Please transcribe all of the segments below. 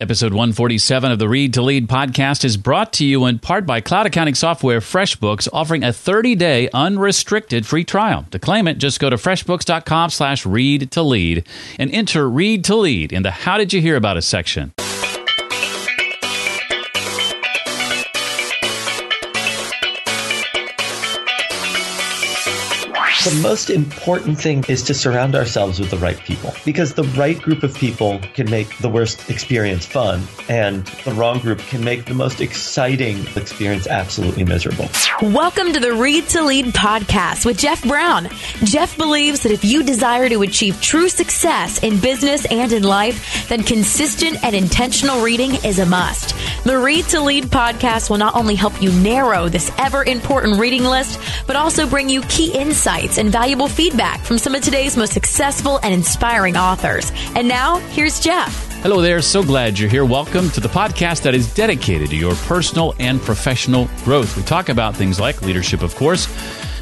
Episode 147 of the Read to Lead podcast is brought to you in part by cloud accounting software FreshBooks, offering a 30-day unrestricted free trial. To claim it, just go to freshbooks.com slash read to lead and enter Read to Lead in the How Did You Hear About Us section. The most important thing is to surround ourselves with the right people because the right group of people can make the worst experience fun and the wrong group can make the most exciting experience absolutely miserable. Welcome to the Read to Lead podcast with Jeff Brown. Jeff believes that if you desire to achieve true success in business and in life, then consistent and intentional reading is a must. The Read to Lead podcast will not only help you narrow this ever important reading list, but also bring you key insights and valuable feedback from some of today's most successful and inspiring authors. And now, here's Jeff. Hello there. So glad you're here. Welcome to the podcast that is dedicated to your personal and professional growth. We talk about things like leadership, of course,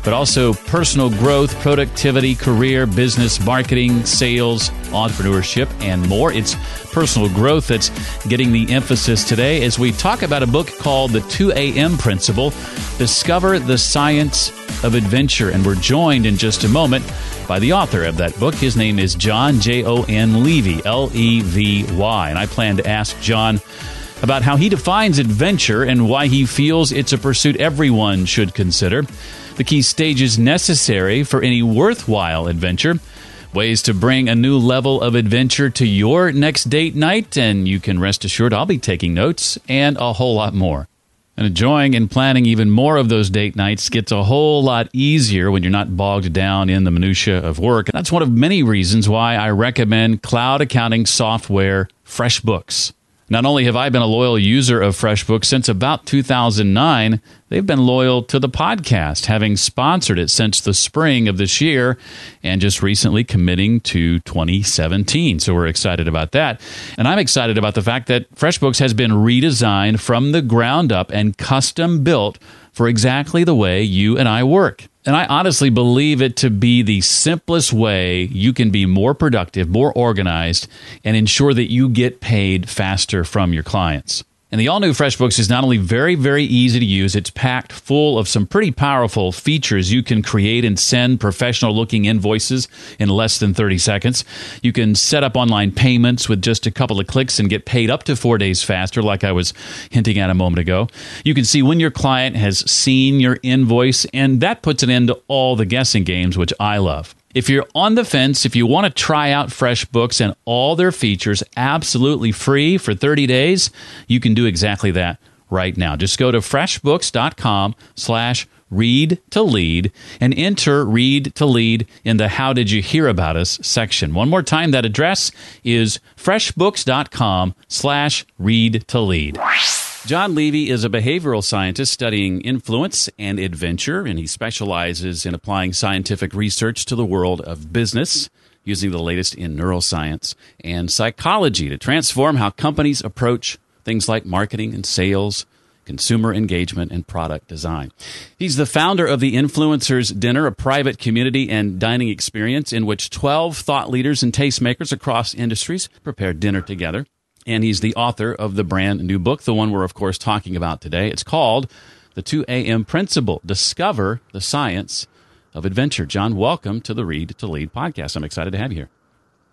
but also personal growth, productivity, career, business, marketing, sales, entrepreneurship, and more. It's personal growth that's getting the emphasis today as we talk about a book called The 2 a.m. Principle Discover the Science of Adventure. And we're joined in just a moment by the author of that book. His name is Jon J O N Levy, L E V Y. And I plan to ask Jon about how he defines adventure and why he feels it's a pursuit everyone should consider, the key stages necessary for any worthwhile adventure, ways to bring a new level of adventure to your next date night, and you can rest assured I'll be taking notes, and a whole lot more. And enjoying and planning even more of those date nights gets a whole lot easier when you're not bogged down in the minutia of work. And that's one of many reasons why I recommend cloud accounting software FreshBooks. Not only have I been a loyal user of FreshBooks since about 2009, they've been loyal to the podcast, having sponsored it since the spring of this year and just recently committing to 2017. So we're excited about that. And I'm excited about the fact that FreshBooks has been redesigned from the ground up and custom built for exactly the way you and I work. And I honestly believe it to be the simplest way you can be more productive, more organized, and ensure that you get paid faster from your clients. And the all new FreshBooks is not only very, very easy to use, it's packed full of some pretty powerful features. You can create and send professional looking invoices in less than 30 seconds. You can set up online payments with just a couple of clicks and get paid up to four days faster, like I was hinting at a moment ago. You can see when your client has seen your invoice, and that puts an end to all the guessing games, which I love. If you're on the fence, if you want to try out FreshBooks and all their features absolutely free for 30 days, you can do exactly that right now. Just go to freshbooks.com slash read to lead and enter read to lead in the how did you hear about us section. One more time, that address is freshbooks.com slash read to lead. Jon Levy is a behavioral scientist studying influence and adventure, and he specializes in applying scientific research to the world of business using the latest in neuroscience and psychology to transform how companies approach things like marketing and sales, consumer engagement, and product design. He's the founder of the Influencers Dinner, a private community and dining experience in which 12 thought leaders and tastemakers across industries prepare dinner together and he's the author of the brand new book, the one we're, of course, talking about today. It's called The 2 a.m. Principle Discover the Science of Adventure. Jon, welcome to the Read to Lead podcast. I'm excited to have you here.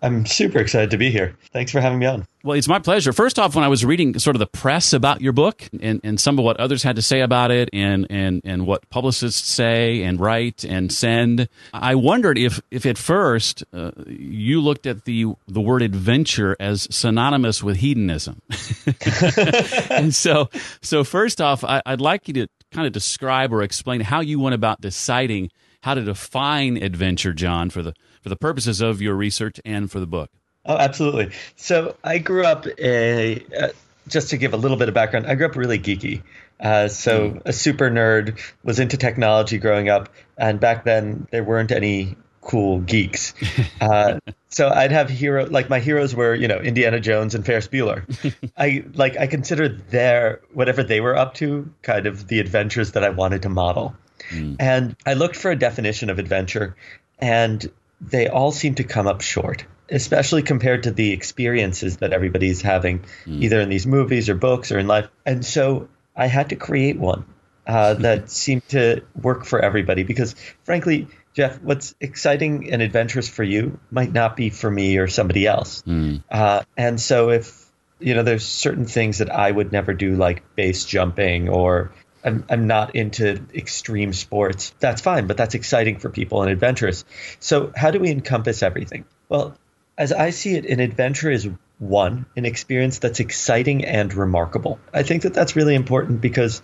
I'm super excited to be here. Thanks for having me on. Well, it's my pleasure. First off, when I was reading sort of the press about your book and, and some of what others had to say about it and, and, and what publicists say and write and send, I wondered if, if at first uh, you looked at the, the word adventure as synonymous with hedonism. and so, so first off, I, I'd like you to kind of describe or explain how you went about deciding how to define adventure, Jon, for the, for the purposes of your research and for the book. Oh, absolutely. So I grew up a. Uh, just to give a little bit of background, I grew up really geeky. Uh, so mm. a super nerd was into technology growing up, and back then there weren't any cool geeks. Uh, so I'd have hero like my heroes were you know Indiana Jones and Ferris Bueller. I like I considered their whatever they were up to kind of the adventures that I wanted to model. Mm. And I looked for a definition of adventure, and they all seem to come up short especially compared to the experiences that everybody's having, mm. either in these movies or books or in life. And so I had to create one uh, that seemed to work for everybody because, frankly, Jeff, what's exciting and adventurous for you might not be for me or somebody else. Mm. Uh, and so if you know, there's certain things that I would never do, like base jumping, or I'm, I'm not into extreme sports. That's fine, but that's exciting for people and adventurous. So, how do we encompass everything? Well, as I see it, an adventure is one, an experience that's exciting and remarkable. I think that that's really important because,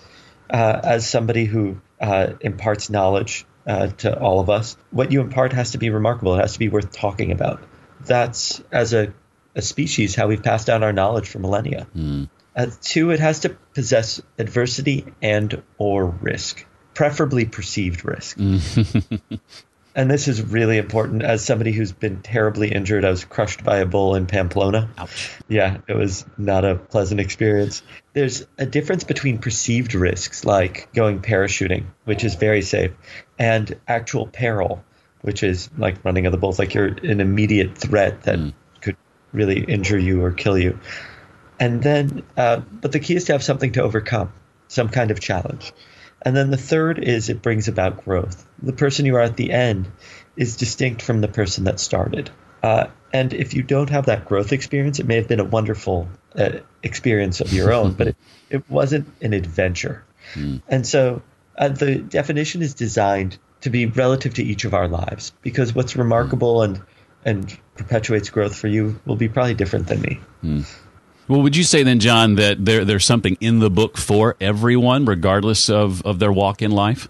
uh, as somebody who uh, imparts knowledge uh, to all of us, what you impart has to be remarkable. It has to be worth talking about. That's, as a, a species, how we've passed down our knowledge for millennia. Mm. Two, it has to possess adversity and or risk, preferably perceived risk. and this is really important as somebody who's been terribly injured. I was crushed by a bull in Pamplona. Ouch. Yeah, it was not a pleasant experience. There's a difference between perceived risks, like going parachuting, which is very safe, and actual peril, which is like running other bulls, like you're an immediate threat that mm. could really injure you or kill you. And then, uh, but the key is to have something to overcome, some kind of challenge. And then the third is it brings about growth. The person you are at the end is distinct from the person that started. Uh, and if you don't have that growth experience, it may have been a wonderful uh, experience of your own, but it, it wasn't an adventure. Mm. And so uh, the definition is designed to be relative to each of our lives because what's remarkable and and perpetuates growth for you will be probably different than me. Mm. Well, would you say then, Jon, that there, there's something in the book for everyone, regardless of, of their walk in life?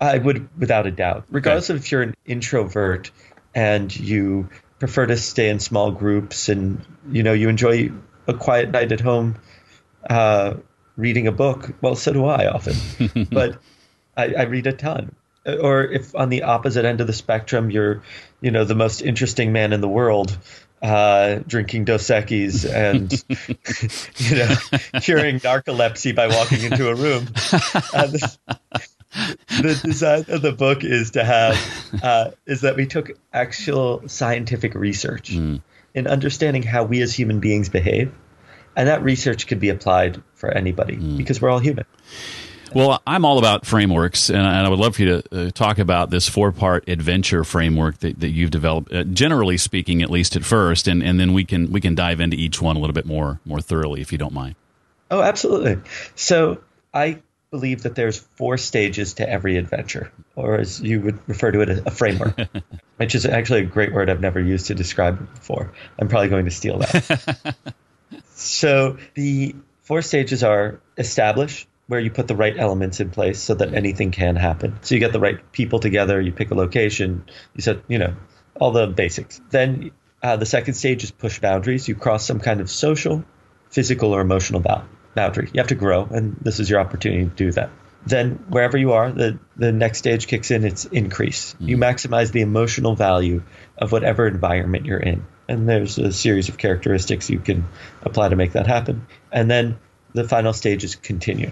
I would, without a doubt. Regardless okay. of if you're an introvert and you prefer to stay in small groups and you know you enjoy a quiet night at home uh, reading a book. Well, so do I often, but I, I read a ton. Or if on the opposite end of the spectrum, you're, you know, the most interesting man in the world, uh, drinking Dos Equis and you know curing narcolepsy by walking into a room. Uh, the, the, design of the book is to have uh, is that we took actual scientific research mm. in understanding how we as human beings behave, and that research could be applied for anybody mm. because we're all human. Well, I'm all about frameworks, and I would love for you to uh, talk about this four part adventure framework that, that you've developed. Uh, generally speaking, at least at first, and, and then we can we can dive into each one a little bit more more thoroughly, if you don't mind. Oh, absolutely. So I believe that there's four stages to every adventure, or as you would refer to it, a, a framework, which is actually a great word I've never used to describe it before. I'm probably going to steal that. so the four stages are establish, where you put the right elements in place so that anything can happen. So you get the right people together, you pick a location, you set, you know, all the basics. Then uh, the second stage is push boundaries. You cross some kind of social, physical, or emotional boundary. You have to grow, and this is your opportunity to do that. Then wherever you are, the, the next stage kicks in, it's increase. Mm. You maximize the emotional value of whatever environment you're in. And there's a series of characteristics you can apply to make that happen. And then the final stage is continue.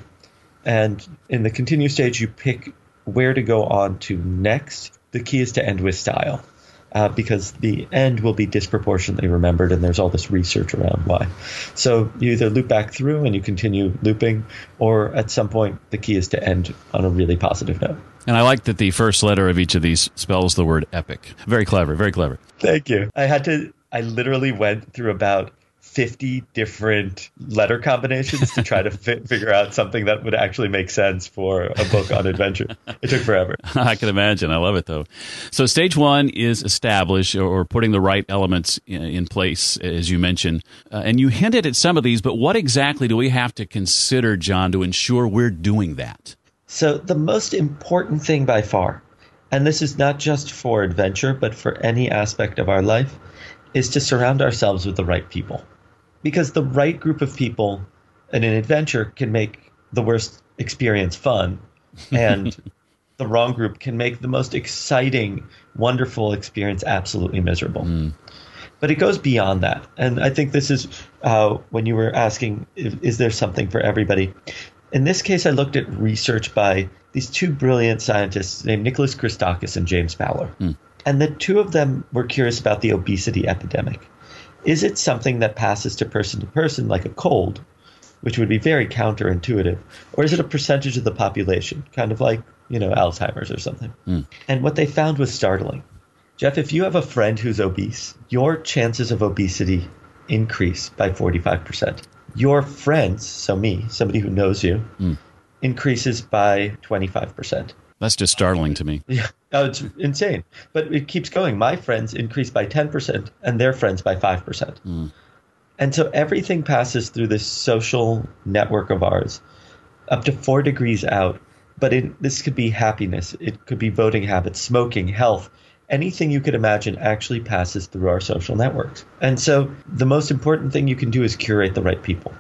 And in the continue stage, you pick where to go on to next. The key is to end with style. Uh, because the end will be disproportionately remembered, and there's all this research around why. So you either loop back through and you continue looping, or at some point the key is to end on a really positive note. And I like that the first letter of each of these spells the word epic. Very clever, very clever. Thank you. I had to, I literally went through about 50 different letter combinations to try to fi- figure out something that would actually make sense for a book on adventure. It took forever. I can imagine. I love it though. So stage one is establish or putting the right elements in place, as you mentioned. Uh, and you hinted at some of these, but what exactly do we have to consider, Jon, to ensure we're doing that? So the most important thing by far, and this is not just for adventure, but for any aspect of our life, is to surround ourselves with the right people. Because the right group of people in an adventure can make the worst experience fun, and the wrong group can make the most exciting, wonderful experience absolutely miserable. Mm. But it goes beyond that. And I think this is uh, when you were asking, is, is there something for everybody? In this case, I looked at research by these two brilliant scientists named Nicholas Christakis and James Fowler. Mm. And the two of them were curious about the obesity epidemic. Is it something that passes to person to person like a cold, which would be very counterintuitive, or is it a percentage of the population, kind of like, you know, Alzheimer's or something? Mm. And what they found was startling. Jeff, if you have a friend who's obese, your chances of obesity increase by 45%. Your friends, so me, somebody who knows you, mm. increases by 25%. That's just startling to me. Yeah. Oh, it's insane. But it keeps going. My friends increase by 10% and their friends by 5%. Mm. And so everything passes through this social network of ours up to four degrees out. But it, this could be happiness, it could be voting habits, smoking, health, anything you could imagine actually passes through our social networks. And so the most important thing you can do is curate the right people.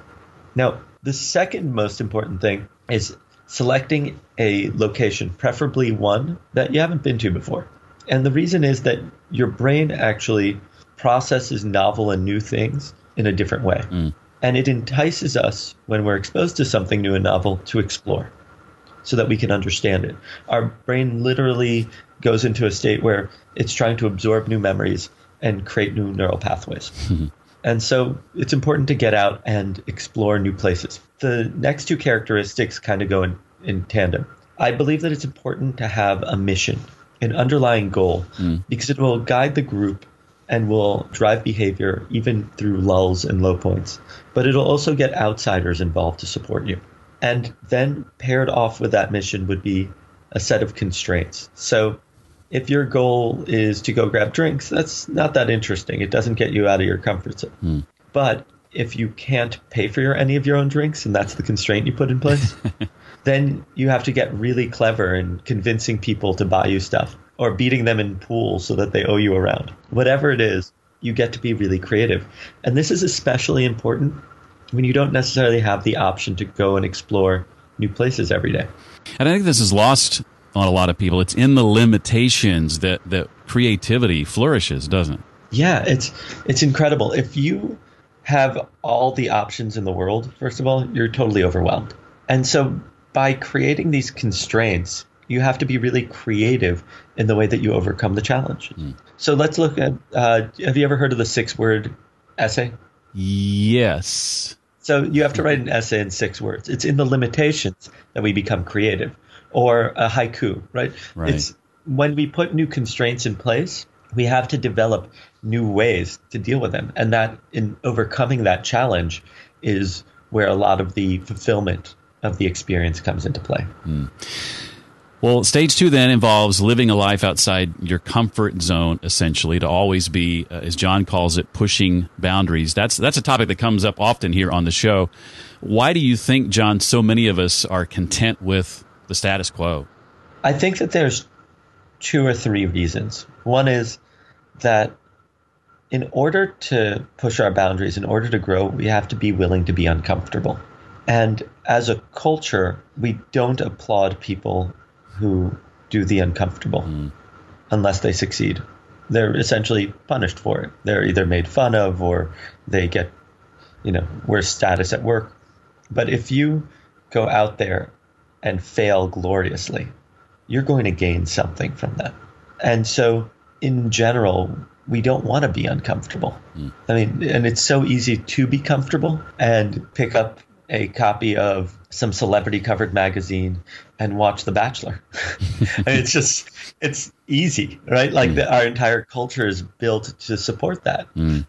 Now, the second most important thing is selecting a location, preferably one that you haven't been to before. And the reason is that your brain actually processes novel and new things in a different way. Mm. And it entices us when we're exposed to something new and novel to explore so that we can understand it. Our brain literally goes into a state where it's trying to absorb new memories and create new neural pathways. and so it's important to get out and explore new places. The next two characteristics kind of go in, in tandem. I believe that it's important to have a mission, an underlying goal, mm. because it will guide the group and will drive behavior even through lulls and low points. But it'll also get outsiders involved to support you. And then paired off with that mission would be a set of constraints. So if your goal is to go grab drinks, that's not that interesting. It doesn't get you out of your comfort zone. Hmm. But if you can't pay for your, any of your own drinks, and that's the constraint you put in place, then you have to get really clever in convincing people to buy you stuff or beating them in pools so that they owe you around. Whatever it is, you get to be really creative. And this is especially important when you don't necessarily have the option to go and explore new places every day. And I think this is lost on a lot of people. It's in the limitations that that creativity flourishes, doesn't it? Yeah, it's it's incredible. If you have all the options in the world, first of all, you're totally overwhelmed. And so by creating these constraints, you have to be really creative in the way that you overcome the challenge. Mm. So let's look at uh, have you ever heard of the six word essay? Yes. So you have to write an essay in six words. It's in the limitations that we become creative or a haiku, right? right? It's when we put new constraints in place, we have to develop new ways to deal with them. And that in overcoming that challenge is where a lot of the fulfillment of the experience comes into play. Mm. Well, stage two then involves living a life outside your comfort zone, essentially, to always be, uh, as Jon calls it, pushing boundaries. That's that's a topic that comes up often here on the show. Why do you think, Jon, so many of us are content with the status quo? I think that there's two or three reasons. One is that in order to push our boundaries, in order to grow, we have to be willing to be uncomfortable. And as a culture, we don't applaud people who do the uncomfortable mm. unless they succeed. They're essentially punished for it. They're either made fun of or they get, you know, worse status at work. But if you go out there and fail gloriously, you're going to gain something from that. And so, in general, we don't want to be uncomfortable. Mm. I mean, and it's so easy to be comfortable and pick up a copy of some celebrity covered magazine and watch The Bachelor. I mean, it's just, it's easy, right? Like mm. the, our entire culture is built to support that. Mm.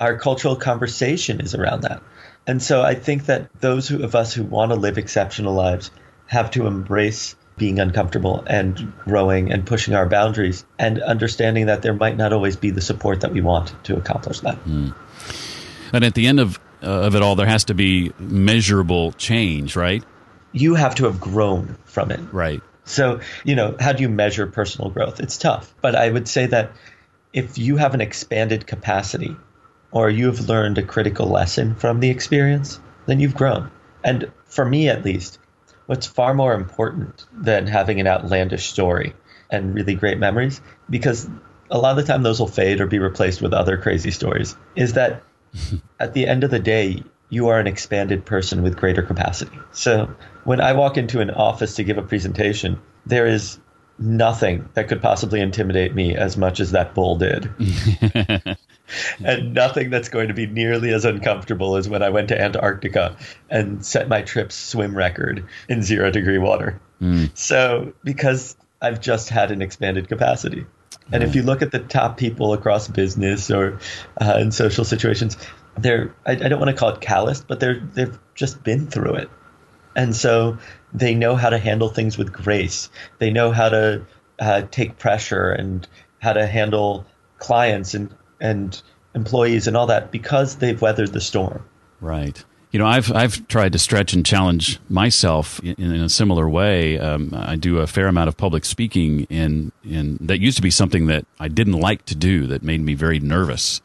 Our cultural conversation is around that. And so I think that those who, of us who want to live exceptional lives have to embrace being uncomfortable and growing and pushing our boundaries and understanding that there might not always be the support that we want to accomplish that. Mm. And at the end of, uh, of it all, there has to be measurable change, right? You have to have grown from it. Right. So, you know, how do you measure personal growth? It's tough. But I would say that if you have an expanded capacity or you've learned a critical lesson from the experience, then you've grown. And for me, at least, what's far more important than having an outlandish story and really great memories, because a lot of the time those will fade or be replaced with other crazy stories, is that at the end of the day, you are an expanded person with greater capacity. So when I walk into an office to give a presentation, there is nothing that could possibly intimidate me as much as that bull did. and nothing that's going to be nearly as uncomfortable as when I went to Antarctica and set my trip's swim record in zero degree water. Mm. So, because I've just had an expanded capacity. And if you look at the top people across business or uh, in social situations, they're I, I don't want to call it calloused, but they're they've just been through it, and so they know how to handle things with grace. They know how to uh, take pressure and how to handle clients and and employees and all that because they've weathered the storm. Right. You know, I've I've tried to stretch and challenge myself in, in a similar way. Um, I do a fair amount of public speaking, in in that used to be something that I didn't like to do. That made me very nervous,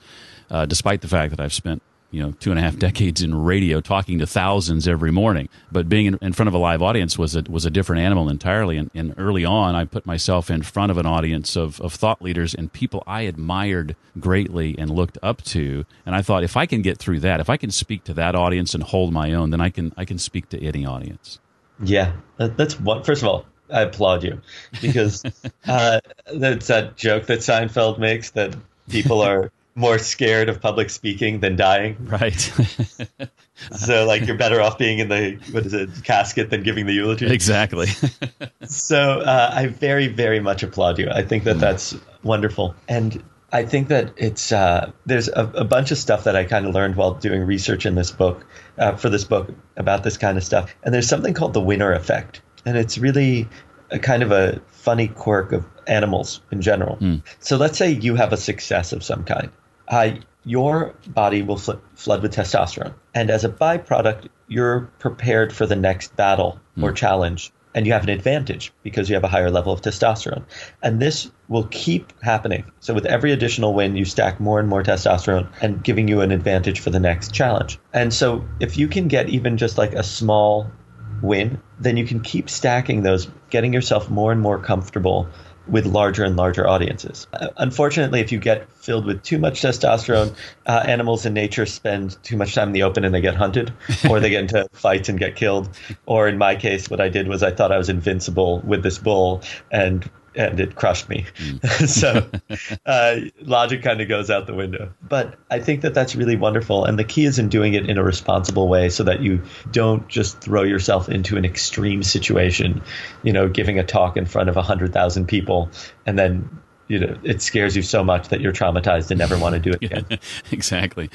uh, despite the fact that I've spent you know two and a half decades in radio talking to thousands every morning. But being in, in front of a live audience was a was a different animal entirely. And, and, early on i put myself in front of an audience of, of thought leaders and people i admired greatly and looked up to. And i thought if i can get through that if i can speak to that audience and hold my own then i can i can speak to any audience. Yeah that's what first of all I applaud you because uh, that's that joke that Seinfeld makes that people are more scared of public speaking than dying. Right. so like you're better off being in the what is it casket than giving the eulogy. Exactly. so uh, I very very much applaud you. I think that that's wonderful, and I think that it's uh, there's a, a, bunch of stuff that I kind of learned while doing research in this book uh, for this book about this kind of stuff, and there's something called the winner effect, and it's really a kind of a funny quirk of animals in general. Mm. So let's say you have a success of some kind uh, your body will fl- flood with testosterone. And as a byproduct, you're prepared for the next battle mm. or challenge. And you have an advantage because you have a higher level of testosterone. And this will keep happening. So, with every additional win, you stack more and more testosterone and giving you an advantage for the next challenge. And so, if you can get even just like a small win, then you can keep stacking those, getting yourself more and more comfortable with larger and larger audiences. Uh, unfortunately, if you get filled with too much testosterone, uh, animals in nature spend too much time in the open and they get hunted, or they get into fights and get killed. Or in my case, what I did was I thought I was invincible with this bull and and it crushed me. Mm. so uh, logic kind of goes out the window. But I think that that's really wonderful. And the key is in doing it in a responsible way so that you don't just throw yourself into an extreme situation, you know, giving a talk in front of 100,000 people and then. You know, it scares you so much that you're traumatized and never want to do it again. exactly.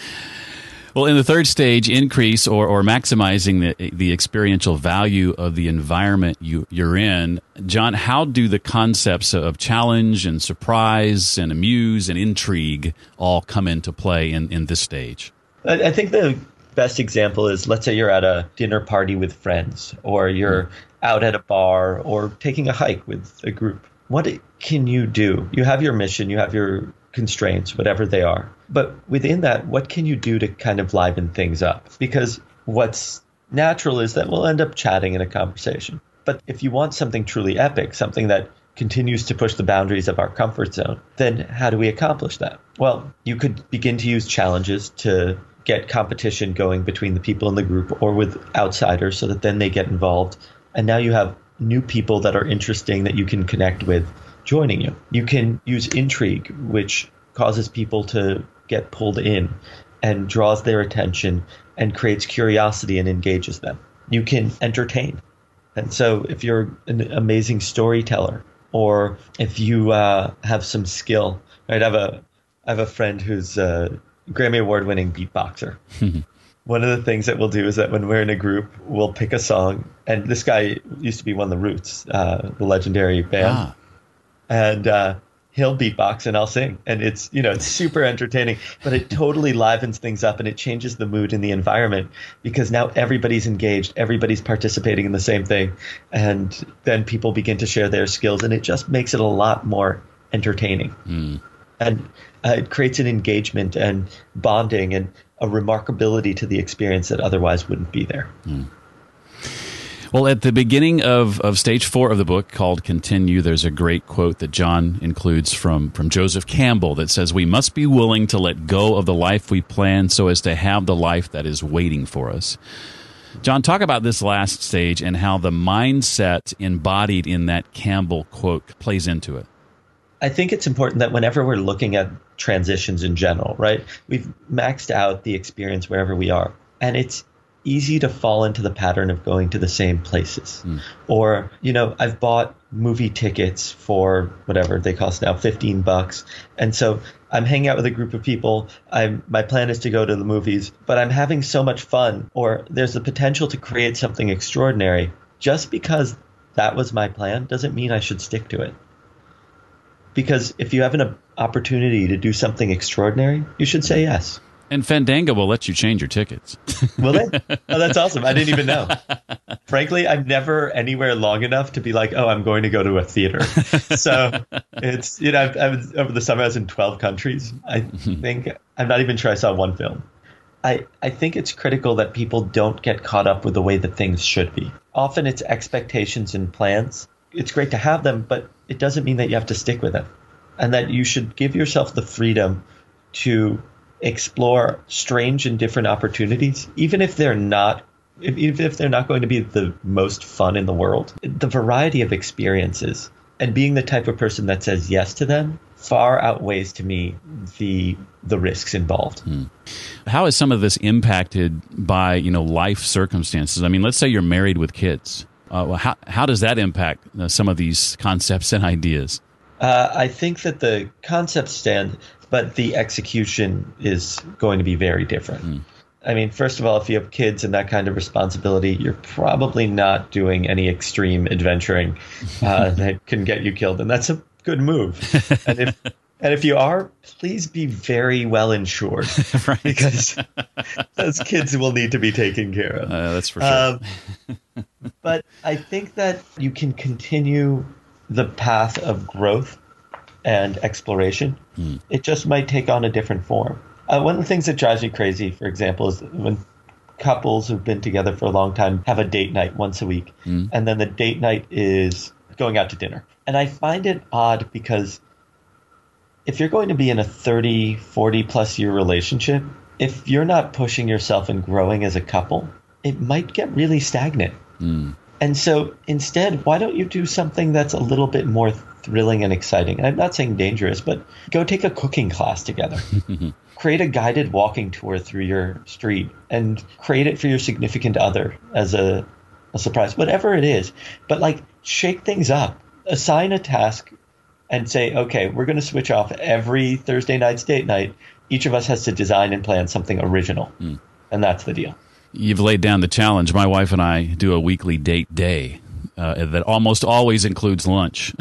Well, in the third stage, increase or, or maximizing the, the experiential value of the environment you, you're in. Jon, how do the concepts of challenge and surprise and amuse and intrigue all come into play in, in this stage? I, I think the best example is let's say you're at a dinner party with friends or you're mm. out at a bar or taking a hike with a group. What can you do? You have your mission, you have your constraints, whatever they are. But within that, what can you do to kind of liven things up? Because what's natural is that we'll end up chatting in a conversation. But if you want something truly epic, something that continues to push the boundaries of our comfort zone, then how do we accomplish that? Well, you could begin to use challenges to get competition going between the people in the group or with outsiders so that then they get involved. And now you have new people that are interesting that you can connect with joining you. You can use intrigue, which causes people to get pulled in and draws their attention and creates curiosity and engages them. You can entertain. And so, if you're an amazing storyteller, or if you uh, have some skill, right? I have a I have a friend who's a Grammy Award winning beatboxer. one of the things that we'll do is that when we're in a group, we'll pick a song. And this guy used to be one of the Roots, uh, the legendary band. Ah and uh, he'll beatbox and I'll sing, and it's you know it's super entertaining, but it totally livens things up and it changes the mood in the environment because now everybody's engaged, everybody's participating in the same thing, and then people begin to share their skills, and it just makes it a lot more entertaining. Mm. And uh, it creates an engagement and bonding and a remarkability to the experience that otherwise wouldn't be there. Mm. Well, at the beginning of, of stage four of the book called Continue, there's a great quote that Jon includes from, from Joseph Campbell that says, We must be willing to let go of the life we plan so as to have the life that is waiting for us. Jon, talk about this last stage and how the mindset embodied in that Campbell quote plays into it. I think it's important that whenever we're looking at transitions in general, right, we've maxed out the experience wherever we are. And it's easy to fall into the pattern of going to the same places. Mm. Or, you know, I've bought movie tickets for whatever they cost now, 15 bucks. And so I'm hanging out with a group of people. I'm, my plan is to go to the movies, but I'm having so much fun, or there's the potential to create something extraordinary. Just because that was my plan doesn't mean I should stick to it. Because if you have an opportunity to do something extraordinary, you should say yes. And Fandango will let you change your tickets. will they? Oh, that's awesome. I didn't even know. Frankly, I'm never anywhere long enough to be like, oh, I'm going to go to a theater. so it's, you know, I've, I was, over the summer, I was in 12 countries. I mm-hmm. think, I'm not even sure I saw one film. I, I think it's critical that people don't get caught up with the way that things should be. Often it's expectations and plans. It's great to have them, but it doesn't mean that you have to stick with them. And that you should give yourself the freedom to explore strange and different opportunities, even if they're not even if they're not going to be the most fun in the world. The variety of experiences and being the type of person that says yes to them far outweighs to me the the risks involved. Hmm. How is some of this impacted by you know life circumstances? I mean, let's say you're married with kids. Uh, well, how how does that impact uh, some of these concepts and ideas? Uh, I think that the concepts stand but the execution is going to be very different. Mm. I mean, first of all, if you have kids and that kind of responsibility, you're probably not doing any extreme adventuring uh, that can get you killed, and that's a good move. and if and if you are, please be very well insured, right. because those kids will need to be taken care of. Uh, that's for sure. Um, but I think that you can continue the path of growth and exploration. Mm. It just might take on a different form. Uh, one of the things that drives me crazy, for example, is when couples who've been together for a long time have a date night once a week, mm. and then the date night is going out to dinner. And I find it odd because if you're going to be in a 30, 40 plus year relationship, if you're not pushing yourself and growing as a couple, it might get really stagnant. Mm. And so instead, why don't you do something that's a little bit more thrilling and exciting? I'm not saying dangerous, but go take a cooking class together. create a guided walking tour through your street and create it for your significant other as a, a surprise, whatever it is. But like shake things up, assign a task and say, okay, we're going to switch off every Thursday night's date night. Each of us has to design and plan something original. Mm. And that's the deal you've laid down the challenge. My wife and I do a weekly date day. Uh, that almost always includes lunch.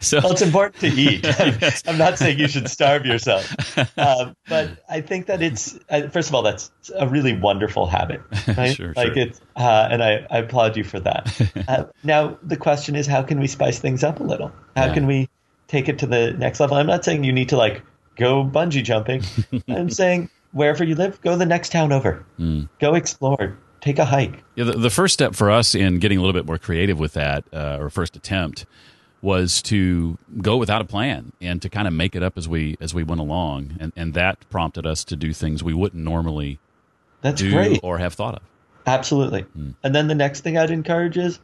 so well, it's important to eat. I'm not saying you should starve yourself, uh, but I think that it's uh, first of all that's a really wonderful habit. Right? sure, like sure. it's, uh, and I, I, applaud you for that. Uh, now the question is, how can we spice things up a little? How yeah. can we take it to the next level? I'm not saying you need to like go bungee jumping. I'm saying wherever you live, go to the next town over. Mm. Go explore. Take a hike. Yeah, the, the, first step for us in getting a little bit more creative with that, uh, or first attempt, was to go without a plan and to kind of make it up as we as we went along, and and that prompted us to do things we wouldn't normally That's do great. or have thought of. Absolutely. Mm. And then the next thing I'd encourage is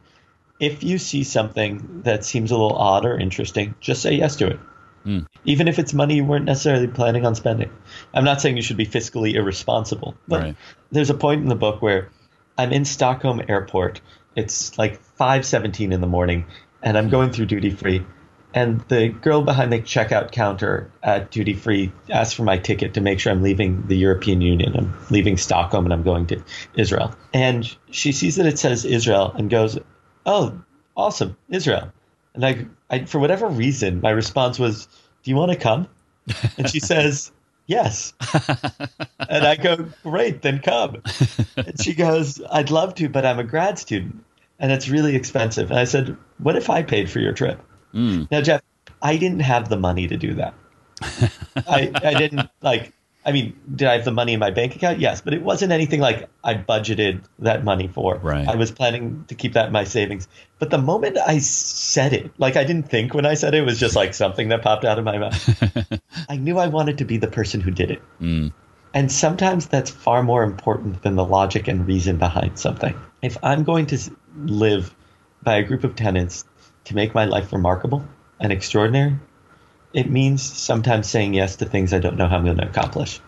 if you see something that seems a little odd or interesting, just say yes to it. Mm. Even if it's money you weren't necessarily planning on spending. I'm not saying you should be fiscally irresponsible, but right. there's a point in the book where I'm in Stockholm airport. It's like 5:17 in the morning and I'm going through duty free and the girl behind the checkout counter at duty free asks for my ticket to make sure I'm leaving the European Union. I'm leaving Stockholm and I'm going to Israel. And she sees that it says Israel and goes, "Oh, awesome, Israel." And I, I, for whatever reason, my response was, "Do you want to come?" And she says, "Yes." and I go, "Great, then come." And she goes, "I'd love to, but I'm a grad student, and it's really expensive." And I said, "What if I paid for your trip?" Mm. Now, Jeff, I didn't have the money to do that. I, I didn't like. I mean, did I have the money in my bank account? Yes, but it wasn't anything like I budgeted that money for. Right. I was planning to keep that in my savings. But the moment I said it, like I didn't think when I said it, it was just like something that popped out of my mouth. I knew I wanted to be the person who did it. Mm. And sometimes that's far more important than the logic and reason behind something. If I'm going to live by a group of tenants to make my life remarkable and extraordinary, it means sometimes saying yes to things I don't know how I'm going to accomplish.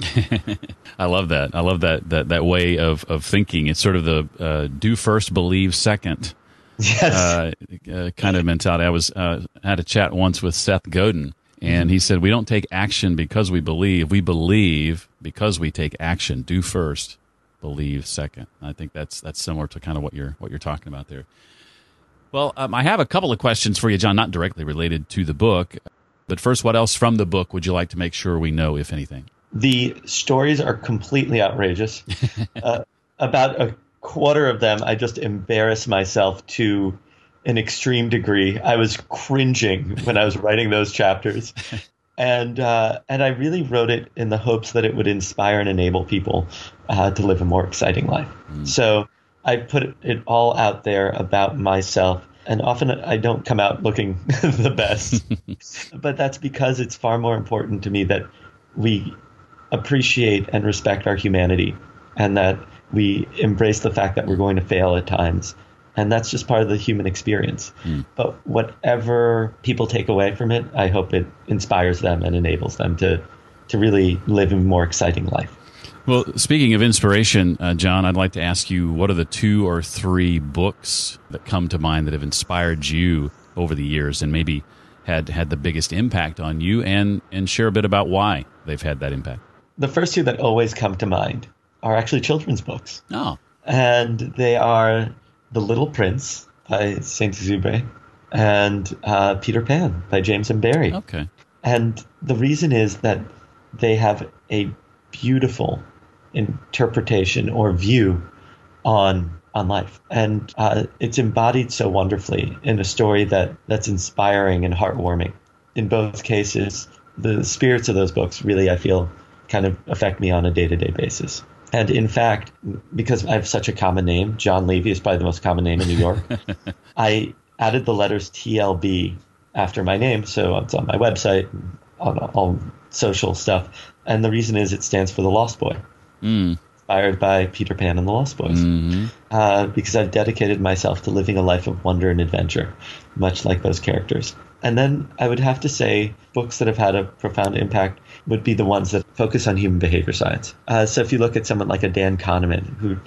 I love that. I love that that that way of of thinking. It's sort of the uh, do first, believe second. Yes. Uh, uh, kind of mentality. I was uh, had a chat once with Seth Godin, and he said we don't take action because we believe. We believe because we take action. Do first, believe second. I think that's that's similar to kind of what you're what you're talking about there. Well, um, I have a couple of questions for you, Jon, not directly related to the book. But first, what else from the book would you like to make sure we know, if anything? The stories are completely outrageous. uh, about a quarter of them, I just embarrass myself to an extreme degree. I was cringing when I was writing those chapters. And uh, and I really wrote it in the hopes that it would inspire and enable people uh, to live a more exciting life. Mm. So I put it all out there about myself and often I don't come out looking the best. but that's because it's far more important to me that we appreciate and respect our humanity and that we embrace the fact that we're going to fail at times. And that's just part of the human experience. Mm. But whatever people take away from it, I hope it inspires them and enables them to, to really live a more exciting life. Well, speaking of inspiration, uh, Jon, I'd like to ask you what are the two or three books that come to mind that have inspired you over the years and maybe had had the biggest impact on you and, and share a bit about why they've had that impact? The first two that always come to mind are actually children's books. Oh. And they are The Little Prince by Saint Exupery and uh, Peter Pan by James and Barrie. Okay. And the reason is that they have a beautiful interpretation or view on on life, and uh, it's embodied so wonderfully in a story that that's inspiring and heartwarming. In both cases, the spirits of those books really, I feel, kind of affect me on a day to day basis. And in fact, because I have such a common name, Jon Levy is probably the most common name in New York. I added the letters TLB after my name, so it's on my website, on all social stuff. And the reason is it stands for the Lost Boy mm. inspired by Peter Pan and the Lost Boys. Mm-hmm. Uh, because I've dedicated myself to living a life of wonder and adventure, much like those characters. And then I would have to say books that have had a profound impact would be the ones that focus on human behavior science. Uh, so if you look at someone like a Dan Kahneman, who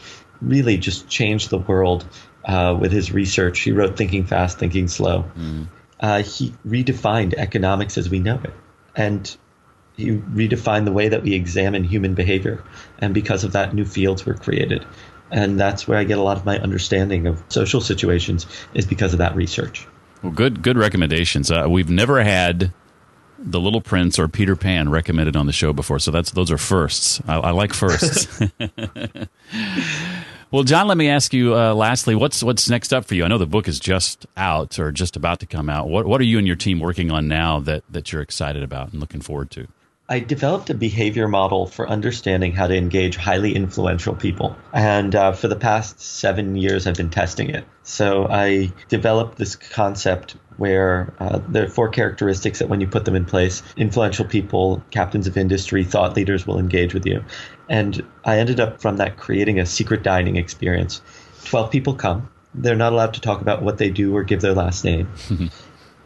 really just changed the world uh, with his research, he wrote Thinking Fast, Thinking Slow. Mm. Uh, he redefined economics as we know it. And he redefined the way that we examine human behavior. And because of that, new fields were created. And that's where I get a lot of my understanding of social situations is because of that research. Well, good good recommendations. Uh, we've never had the Little Prince or Peter Pan recommended on the show before, so that's those are firsts. I, I like firsts. well, Jon, let me ask you uh, lastly, what's what's next up for you? I know the book is just out or just about to come out. What what are you and your team working on now that that you're excited about and looking forward to? I developed a behavior model for understanding how to engage highly influential people. And uh, for the past seven years, I've been testing it. So I developed this concept where uh, there are four characteristics that when you put them in place, influential people, captains of industry, thought leaders will engage with you. And I ended up from that creating a secret dining experience. 12 people come. They're not allowed to talk about what they do or give their last name.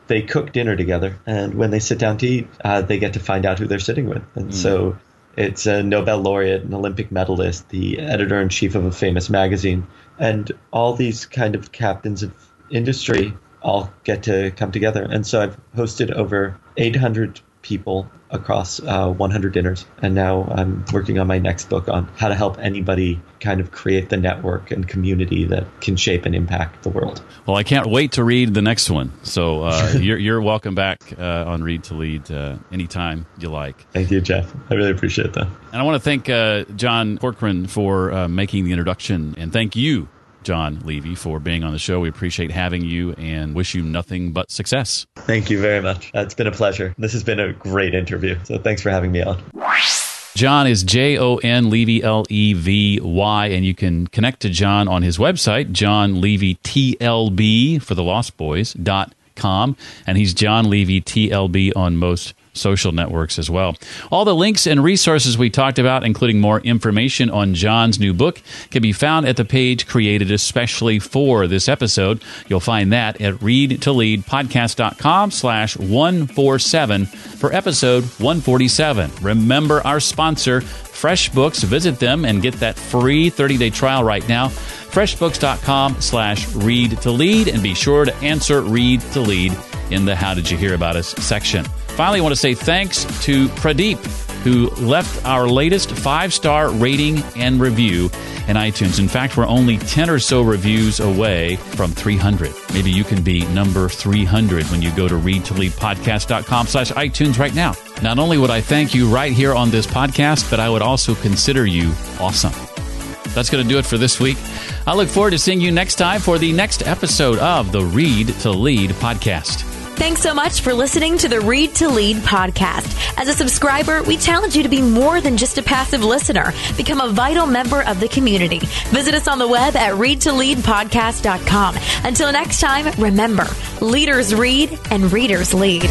they cook dinner together, and when they sit down to eat, uh, they get to find out who they're sitting with. And mm. so it's a Nobel laureate, an Olympic medalist, the editor in chief of a famous magazine, and all these kind of captains of industry all get to come together. And so I've hosted over 800 people across uh, 100 dinners. And now I'm working on my next book on how to help anybody kind of create the network and community that can shape and impact the world. Well, I can't wait to read the next one. So uh, you're, you're welcome back uh, on Read to Lead uh, anytime you like. Thank you, Jeff. I really appreciate that. And I want to thank uh, John Corcoran for uh, making the introduction, and thank you Jon Levy, for being on the show. We appreciate having you and wish you nothing but success. Thank you very much. Uh, it's been a pleasure. This has been a great interview. So thanks for having me on. Jon is J O N Levy L E V Y, and you can connect to Jon on his website, Jon Levy TLB for the Lost Boys dot com, and he's Jon Levy TLB on most social networks as well. All the links and resources we talked about, including more information on Jon's new book, can be found at the page created especially for this episode. You'll find that at readtoleadpodcast.com slash 147 for episode 147. Remember our sponsor, FreshBooks. Visit them and get that free 30-day trial right now. FreshBooks.com slash read to lead and be sure to answer read to lead in the How Did You Hear About Us section. Finally, I want to say thanks to Pradeep, who left our latest five star rating and review in iTunes. In fact, we're only 10 or so reviews away from 300. Maybe you can be number 300 when you go to readtoleadpodcast.com slash iTunes right now. Not only would I thank you right here on this podcast, but I would also consider you awesome. That's going to do it for this week. I look forward to seeing you next time for the next episode of the Read to Lead podcast. Thanks so much for listening to the Read to Lead podcast. As a subscriber, we challenge you to be more than just a passive listener. Become a vital member of the community. Visit us on the web at readtoleadpodcast.com. Until next time, remember, leaders read and readers lead.